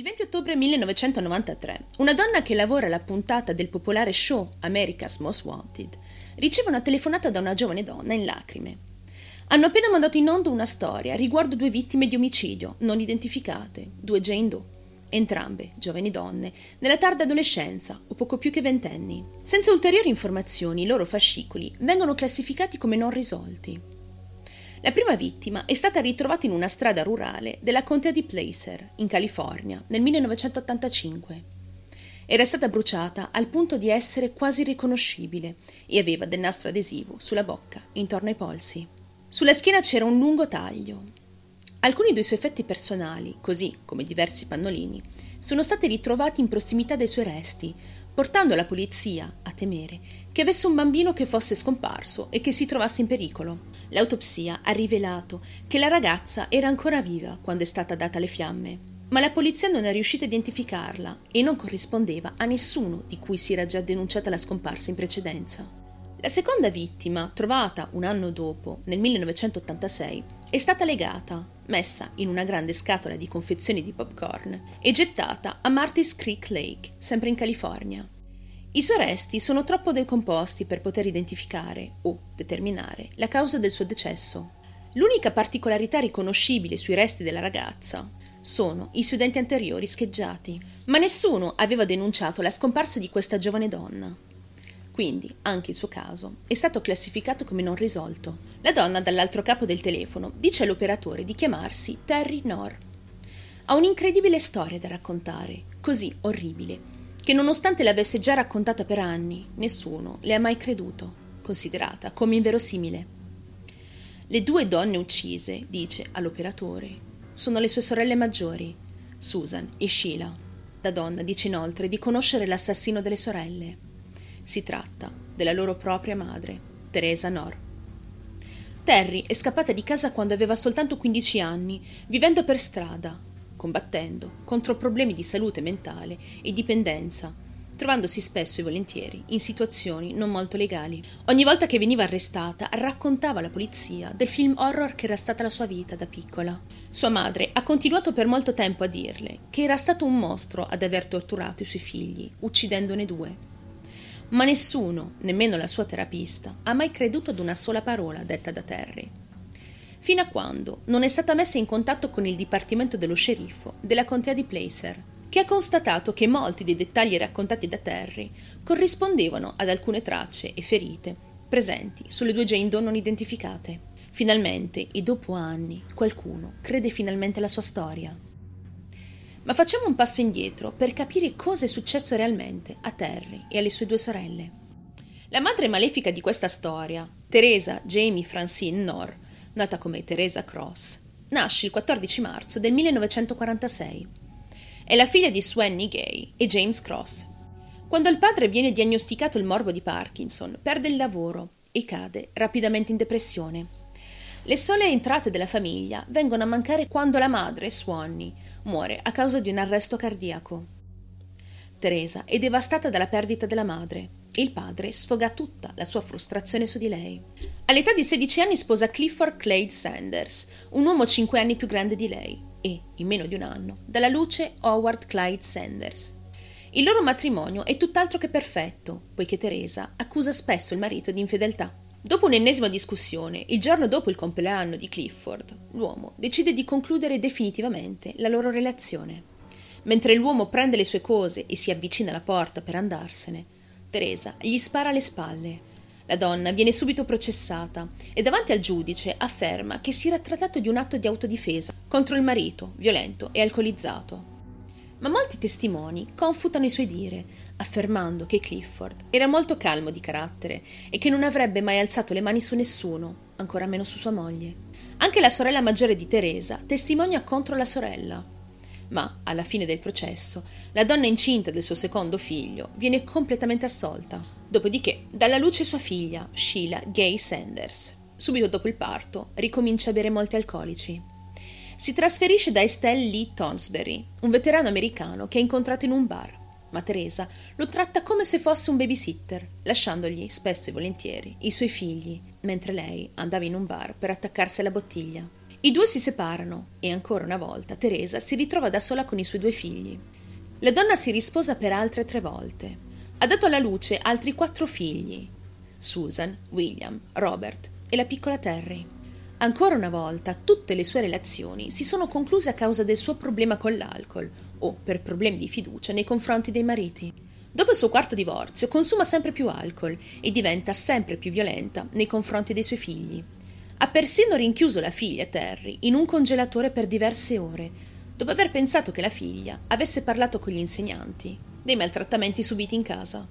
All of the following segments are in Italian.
Il 20 ottobre 1993, una donna che lavora alla puntata del popolare show America's Most Wanted riceve una telefonata da una giovane donna in lacrime. Hanno appena mandato in onda una storia riguardo due vittime di omicidio non identificate, due Jane Doe, entrambe giovani donne, nella tarda adolescenza o poco più che ventenni. Senza ulteriori informazioni, i loro fascicoli vengono classificati come non risolti. La prima vittima è stata ritrovata in una strada rurale della contea di Placer, in California, nel 1985. Era stata bruciata al punto di essere quasi riconoscibile e aveva del nastro adesivo sulla bocca, intorno ai polsi. Sulla schiena c'era un lungo taglio. Alcuni dei suoi effetti personali, così come diversi pannolini, sono stati ritrovati in prossimità dei suoi resti, portando la polizia a temere che avesse un bambino che fosse scomparso e che si trovasse in pericolo. L'autopsia ha rivelato che la ragazza era ancora viva quando è stata data alle fiamme, ma la polizia non è riuscita a identificarla e non corrispondeva a nessuno di cui si era già denunciata la scomparsa in precedenza. La seconda vittima, trovata un anno dopo, nel 1986, è stata legata, messa in una grande scatola di confezioni di popcorn e gettata a Marty's Creek Lake, sempre in California. I suoi resti sono troppo decomposti per poter identificare o determinare la causa del suo decesso. L'unica particolarità riconoscibile sui resti della ragazza sono i suoi denti anteriori scheggiati, ma nessuno aveva denunciato la scomparsa di questa giovane donna. Quindi anche il suo caso è stato classificato come non risolto. La donna dall'altro capo del telefono dice all'operatore di chiamarsi Terry Knorr. Ha un'incredibile storia da raccontare, così orribile che nonostante l'avesse già raccontata per anni, nessuno le ha mai creduto, considerata come inverosimile. Le due donne uccise, dice all'operatore, sono le sue sorelle maggiori, Susan e Sheila. La donna dice inoltre di conoscere l'assassino delle sorelle. Si tratta della loro propria madre, Teresa Nor. Terry è scappata di casa quando aveva soltanto 15 anni, vivendo per strada, combattendo contro problemi di salute mentale e dipendenza, trovandosi spesso e volentieri in situazioni non molto legali. Ogni volta che veniva arrestata raccontava alla polizia del film horror che era stata la sua vita da piccola. Sua madre ha continuato per molto tempo a dirle che era stato un mostro ad aver torturato i suoi figli, uccidendone due. Ma nessuno, nemmeno la sua terapista, ha mai creduto ad una sola parola detta da Terry fino a quando non è stata messa in contatto con il dipartimento dello sceriffo della contea di Placer, che ha constatato che molti dei dettagli raccontati da Terry corrispondevano ad alcune tracce e ferite presenti sulle due Jane non identificate. Finalmente, e dopo anni, qualcuno crede finalmente alla sua storia. Ma facciamo un passo indietro per capire cosa è successo realmente a Terry e alle sue due sorelle. La madre malefica di questa storia, Teresa Jamie Francine Knorr, nata come Teresa Cross, nasce il 14 marzo del 1946. È la figlia di Swanny Gay e James Cross. Quando il padre viene diagnosticato il morbo di Parkinson, perde il lavoro e cade rapidamente in depressione. Le sole entrate della famiglia vengono a mancare quando la madre, Swanny, muore a causa di un arresto cardiaco. Teresa è devastata dalla perdita della madre il padre sfoga tutta la sua frustrazione su di lei. All'età di 16 anni sposa Clifford Clade Sanders, un uomo 5 anni più grande di lei, e, in meno di un anno, dalla luce Howard Clyde Sanders. Il loro matrimonio è tutt'altro che perfetto, poiché Teresa accusa spesso il marito di infedeltà. Dopo un'ennesima discussione, il giorno dopo il compleanno di Clifford, l'uomo decide di concludere definitivamente la loro relazione. Mentre l'uomo prende le sue cose e si avvicina alla porta per andarsene, Teresa gli spara alle spalle la donna viene subito processata e davanti al giudice afferma che si era trattato di un atto di autodifesa contro il marito, violento e alcolizzato. Ma molti testimoni confutano i suoi dire, affermando che Clifford era molto calmo di carattere e che non avrebbe mai alzato le mani su nessuno, ancora meno su sua moglie. Anche la sorella maggiore di Teresa testimonia contro la sorella. Ma, alla fine del processo, la donna incinta del suo secondo figlio viene completamente assolta. Dopodiché, dalla luce sua figlia, Sheila Gay Sanders. Subito dopo il parto, ricomincia a bere molti alcolici. Si trasferisce da Estelle Lee Tonsbury, un veterano americano che ha incontrato in un bar, ma Teresa lo tratta come se fosse un babysitter, lasciandogli spesso e volentieri i suoi figli, mentre lei andava in un bar per attaccarsi alla bottiglia. I due si separano e ancora una volta Teresa si ritrova da sola con i suoi due figli. La donna si risposa per altre tre volte. Ha dato alla luce altri quattro figli: Susan, William, Robert e la piccola Terry. Ancora una volta tutte le sue relazioni si sono concluse a causa del suo problema con l'alcol o per problemi di fiducia nei confronti dei mariti. Dopo il suo quarto divorzio consuma sempre più alcol e diventa sempre più violenta nei confronti dei suoi figli. Ha persino rinchiuso la figlia Terry in un congelatore per diverse ore, dopo aver pensato che la figlia avesse parlato con gli insegnanti dei maltrattamenti subiti in casa.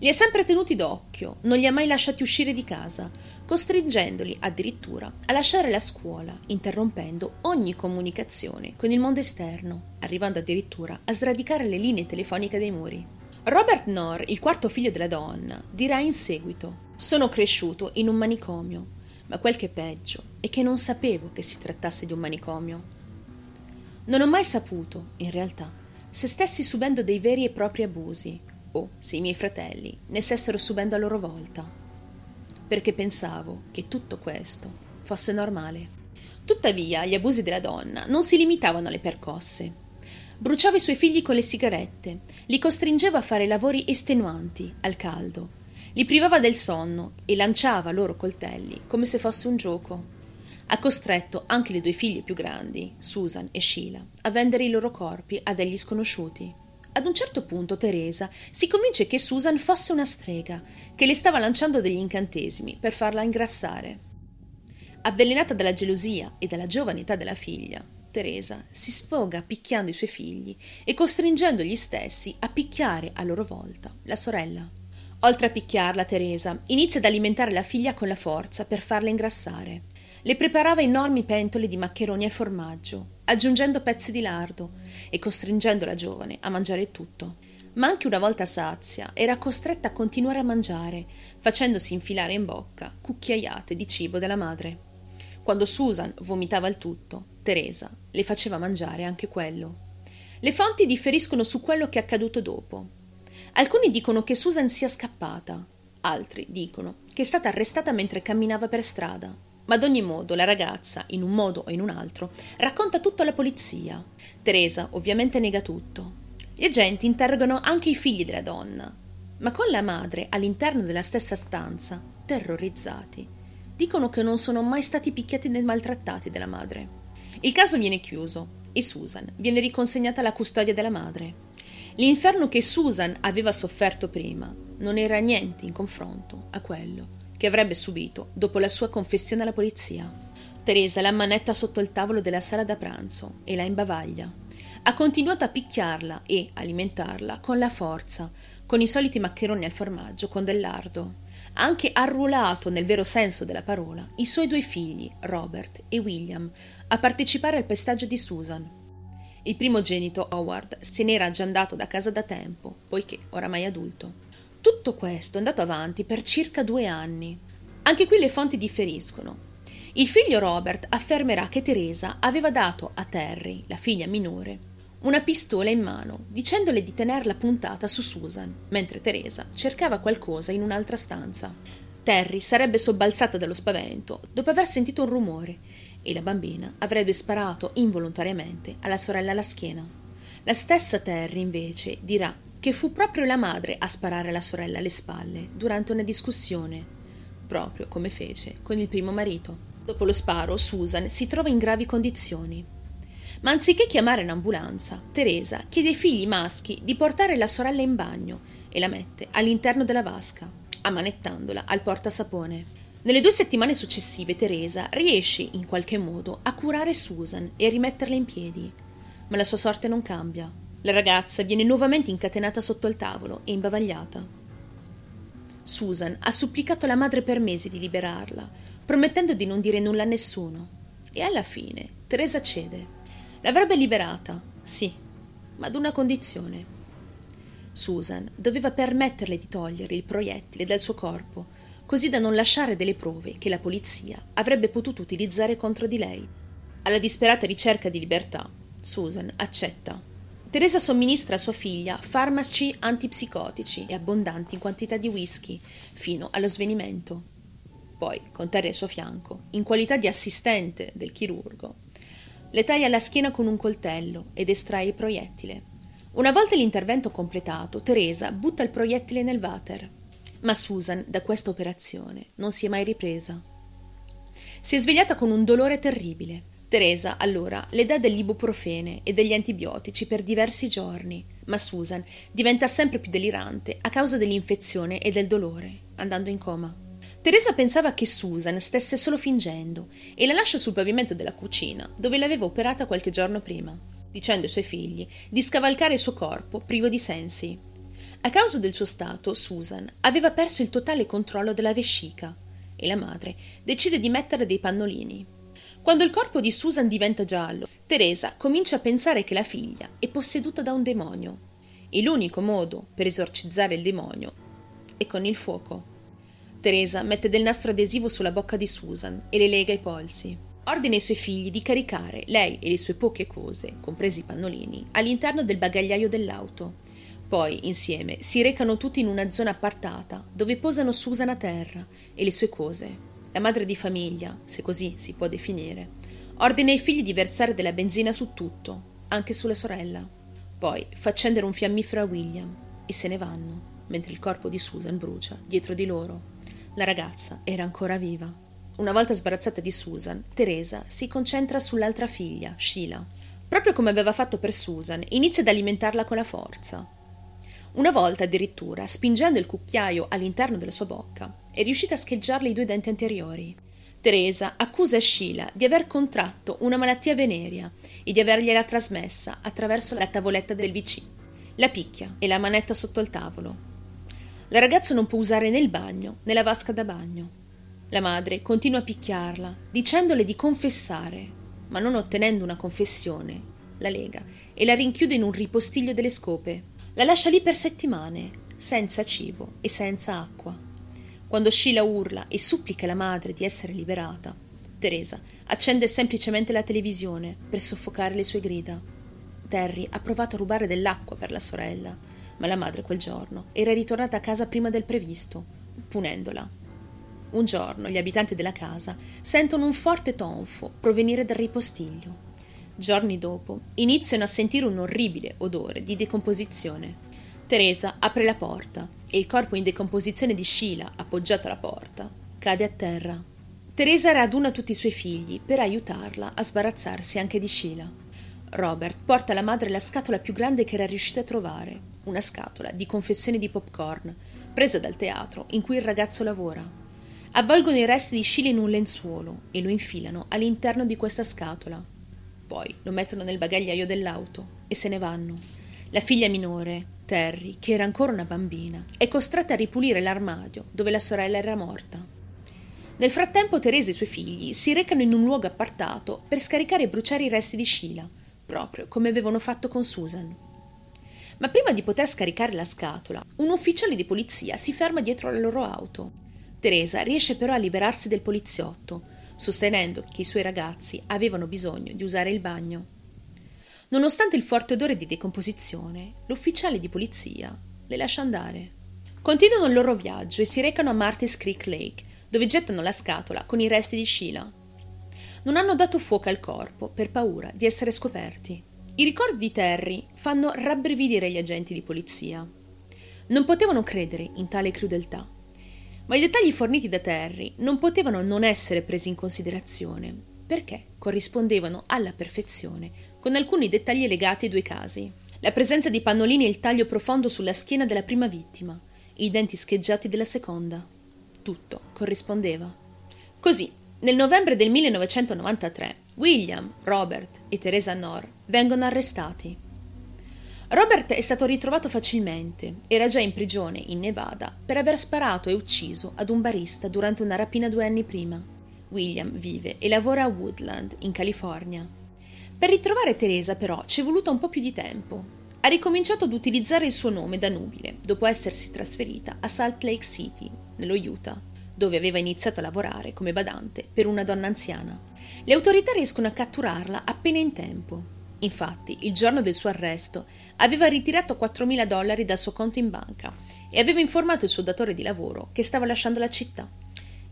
Li ha sempre tenuti d'occhio, non li ha mai lasciati uscire di casa, costringendoli addirittura a lasciare la scuola, interrompendo ogni comunicazione con il mondo esterno, arrivando addirittura a sradicare le linee telefoniche dei muri. Robert Knorr, il quarto figlio della donna, dirà in seguito: Sono cresciuto in un manicomio, ma quel che è peggio è che non sapevo che si trattasse di un manicomio. Non ho mai saputo, in realtà, se stessi subendo dei veri e propri abusi o se i miei fratelli ne stessero subendo a loro volta, perché pensavo che tutto questo fosse normale. Tuttavia, gli abusi della donna non si limitavano alle percosse. Bruciava i suoi figli con le sigarette, li costringeva a fare lavori estenuanti, al caldo, li privava del sonno e lanciava loro coltelli come se fosse un gioco. Ha costretto anche le due figlie più grandi, Susan e Sheila, a vendere i loro corpi a degli sconosciuti. Ad un certo punto Teresa si convince che Susan fosse una strega, che le stava lanciando degli incantesimi per farla ingrassare. Avvelenata dalla gelosia e dalla giovane età della figlia, Teresa si sfoga picchiando i suoi figli e costringendo gli stessi a picchiare a loro volta la sorella. Oltre a picchiarla, Teresa inizia ad alimentare la figlia con la forza per farla ingrassare. Le preparava enormi pentole di maccheroni al formaggio, aggiungendo pezzi di lardo e costringendo la giovane a mangiare tutto. Ma anche una volta sazia, era costretta a continuare a mangiare, facendosi infilare in bocca cucchiaiate di cibo della madre. Quando Susan vomitava il tutto, Teresa le faceva mangiare anche quello. Le fonti differiscono su quello che è accaduto dopo. Alcuni dicono che Susan sia scappata, altri dicono che è stata arrestata mentre camminava per strada. Ma ad ogni modo la ragazza, in un modo o in un altro, racconta tutto alla polizia. Teresa ovviamente nega tutto. Gli agenti interrogano anche i figli della donna, ma con la madre all'interno della stessa stanza, terrorizzati, dicono che non sono mai stati picchiati né maltrattati dalla madre. Il caso viene chiuso e Susan viene riconsegnata alla custodia della madre. L'inferno che Susan aveva sofferto prima non era niente in confronto a quello che avrebbe subito dopo la sua confessione alla polizia. Teresa la manetta sotto il tavolo della sala da pranzo e la imbavaglia. Ha continuato a picchiarla e alimentarla con la forza, con i soliti maccheroni al formaggio, con del lardo. Ha anche arruolato, nel vero senso della parola, i suoi due figli, Robert e William, a partecipare al pestaggio di Susan, il primogenito Howard se n'era già andato da casa da tempo, poiché oramai adulto. Tutto questo è andato avanti per circa due anni. Anche qui le fonti differiscono. Il figlio Robert affermerà che Teresa aveva dato a Terry, la figlia minore, una pistola in mano, dicendole di tenerla puntata su Susan, mentre Teresa cercava qualcosa in un'altra stanza. Terry sarebbe sobbalzata dallo spavento dopo aver sentito un rumore e la bambina avrebbe sparato involontariamente alla sorella alla schiena. La stessa Terry invece dirà che fu proprio la madre a sparare alla sorella alle spalle durante una discussione, proprio come fece con il primo marito. Dopo lo sparo, Susan si trova in gravi condizioni. Ma anziché chiamare un'ambulanza, Teresa chiede ai figli maschi di portare la sorella in bagno e la mette all'interno della vasca, ammanettandola al portasapone. Nelle due settimane successive Teresa riesce in qualche modo a curare Susan e a rimetterla in piedi, ma la sua sorte non cambia. La ragazza viene nuovamente incatenata sotto il tavolo e imbavagliata. Susan ha supplicato la madre per mesi di liberarla, promettendo di non dire nulla a nessuno. E alla fine Teresa cede. L'avrebbe liberata, sì, ma ad una condizione. Susan doveva permetterle di togliere il proiettile dal suo corpo così da non lasciare delle prove che la polizia avrebbe potuto utilizzare contro di lei. Alla disperata ricerca di libertà, Susan accetta. Teresa somministra a sua figlia farmaci antipsicotici e abbondanti in quantità di whisky, fino allo svenimento. Poi, con Terry al suo fianco, in qualità di assistente del chirurgo, le taglia la schiena con un coltello ed estrae il proiettile. Una volta l'intervento completato, Teresa butta il proiettile nel water. Ma Susan, da questa operazione, non si è mai ripresa. Si è svegliata con un dolore terribile. Teresa, allora, le dà dell'ibuprofene e degli antibiotici per diversi giorni, ma Susan diventa sempre più delirante a causa dell'infezione e del dolore, andando in coma. Teresa pensava che Susan stesse solo fingendo e la lascia sul pavimento della cucina, dove l'aveva operata qualche giorno prima, dicendo ai suoi figli di scavalcare il suo corpo privo di sensi. A causa del suo stato, Susan aveva perso il totale controllo della vescica e la madre decide di mettere dei pannolini. Quando il corpo di Susan diventa giallo, Teresa comincia a pensare che la figlia è posseduta da un demonio e l'unico modo per esorcizzare il demonio è con il fuoco. Teresa mette del nastro adesivo sulla bocca di Susan e le lega i polsi. Ordina ai suoi figli di caricare lei e le sue poche cose, compresi i pannolini, all'interno del bagagliaio dell'auto. Poi, insieme, si recano tutti in una zona appartata, dove posano Susan a terra e le sue cose. La madre di famiglia, se così si può definire, ordina ai figli di versare della benzina su tutto, anche sulla sorella. Poi fa accendere un fiammifero a William e se ne vanno, mentre il corpo di Susan brucia dietro di loro. La ragazza era ancora viva. Una volta sbarazzata di Susan, Teresa si concentra sull'altra figlia, Sheila. Proprio come aveva fatto per Susan, inizia ad alimentarla con la forza. Una volta addirittura, spingendo il cucchiaio all'interno della sua bocca, è riuscita a scheggiarle i due denti anteriori. Teresa accusa Sheila di aver contratto una malattia venerea e di avergliela trasmessa attraverso la tavoletta del vicino. La picchia e la manetta sotto il tavolo, la ragazza non può usare né il bagno né la vasca da bagno. La madre continua a picchiarla, dicendole di confessare, ma non ottenendo una confessione. La lega e la rinchiude in un ripostiglio delle scope. La lascia lì per settimane, senza cibo e senza acqua. Quando Sheila urla e supplica la madre di essere liberata, Teresa accende semplicemente la televisione per soffocare le sue grida. Terry ha provato a rubare dell'acqua per la sorella, ma la madre quel giorno era ritornata a casa prima del previsto, punendola. Un giorno gli abitanti della casa sentono un forte tonfo provenire dal ripostiglio. Giorni dopo iniziano a sentire un orribile odore di decomposizione. Teresa apre la porta e il corpo in decomposizione di Sheila, appoggiato alla porta, cade a terra. Teresa raduna tutti i suoi figli per aiutarla a sbarazzarsi anche di Sheila. Robert porta alla madre la scatola più grande che era riuscita a trovare una scatola di confezioni di popcorn presa dal teatro in cui il ragazzo lavora. Avvolgono i resti di Scilla in un lenzuolo e lo infilano all'interno di questa scatola. Poi lo mettono nel bagagliaio dell'auto e se ne vanno. La figlia minore, Terry, che era ancora una bambina, è costretta a ripulire l'armadio dove la sorella era morta. Nel frattempo Teresa e i suoi figli si recano in un luogo appartato per scaricare e bruciare i resti di Sheila, proprio come avevano fatto con Susan. Ma prima di poter scaricare la scatola, un ufficiale di polizia si ferma dietro la loro auto. Teresa riesce però a liberarsi del poliziotto, sostenendo che i suoi ragazzi avevano bisogno di usare il bagno. Nonostante il forte odore di decomposizione, l'ufficiale di polizia le lascia andare. Continuano il loro viaggio e si recano a Marty's Creek Lake, dove gettano la scatola con i resti di Sheila. Non hanno dato fuoco al corpo per paura di essere scoperti. I ricordi di Terry fanno rabbrividire gli agenti di polizia. Non potevano credere in tale crudeltà, ma i dettagli forniti da Terry non potevano non essere presi in considerazione, perché corrispondevano alla perfezione con alcuni dettagli legati ai due casi. La presenza di pannolini e il taglio profondo sulla schiena della prima vittima, i denti scheggiati della seconda. Tutto corrispondeva. Così, nel novembre del 1993, William, Robert e Teresa Knorr vengono arrestati. Robert è stato ritrovato facilmente, era già in prigione in Nevada per aver sparato e ucciso ad un barista durante una rapina due anni prima. William vive e lavora a Woodland, in California. Per ritrovare Teresa però ci è voluto un po' più di tempo. Ha ricominciato ad utilizzare il suo nome da nubile dopo essersi trasferita a Salt Lake City, nello Utah, dove aveva iniziato a lavorare come badante per una donna anziana. Le autorità riescono a catturarla appena in tempo. Infatti, il giorno del suo arresto, aveva ritirato 4.000 dollari dal suo conto in banca e aveva informato il suo datore di lavoro che stava lasciando la città.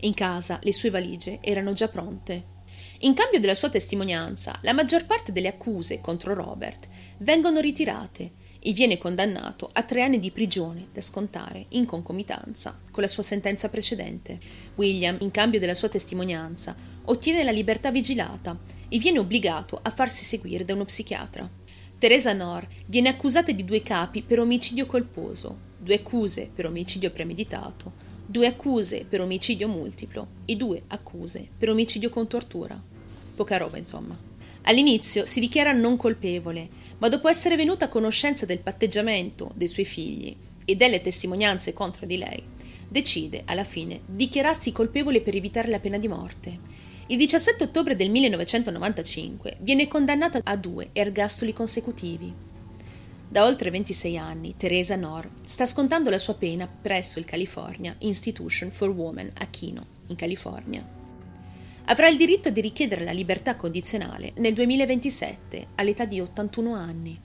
In casa le sue valigie erano già pronte. In cambio della sua testimonianza, la maggior parte delle accuse contro Robert vengono ritirate e viene condannato a tre anni di prigione da scontare in concomitanza con la sua sentenza precedente. William, in cambio della sua testimonianza, ottiene la libertà vigilata e viene obbligato a farsi seguire da uno psichiatra. Teresa Nor viene accusata di due capi per omicidio colposo, due accuse per omicidio premeditato, due accuse per omicidio multiplo e due accuse per omicidio con tortura. Poca roba, insomma. All'inizio si dichiara non colpevole, ma dopo essere venuta a conoscenza del patteggiamento dei suoi figli e delle testimonianze contro di lei, decide alla fine di dichiararsi colpevole per evitare la pena di morte. Il 17 ottobre del 1995 viene condannata a due ergastoli consecutivi. Da oltre 26 anni, Teresa Nor sta scontando la sua pena presso il California Institution for Women a Kino, in California avrà il diritto di richiedere la libertà condizionale nel 2027, all'età di 81 anni.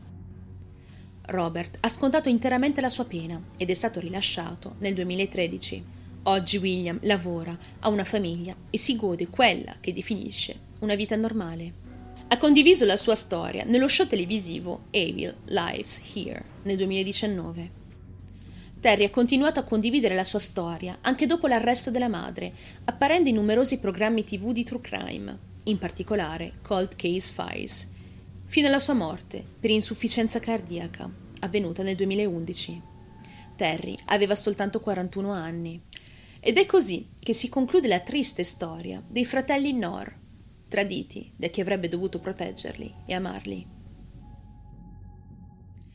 Robert ha scontato interamente la sua pena ed è stato rilasciato nel 2013. Oggi William lavora, ha una famiglia e si gode quella che definisce una vita normale. Ha condiviso la sua storia nello show televisivo Evil Lives Here nel 2019. Terry ha continuato a condividere la sua storia anche dopo l'arresto della madre, apparendo in numerosi programmi tv di true crime, in particolare Cold Case Files, fino alla sua morte per insufficienza cardiaca, avvenuta nel 2011. Terry aveva soltanto 41 anni. Ed è così che si conclude la triste storia dei fratelli Nor, traditi da chi avrebbe dovuto proteggerli e amarli.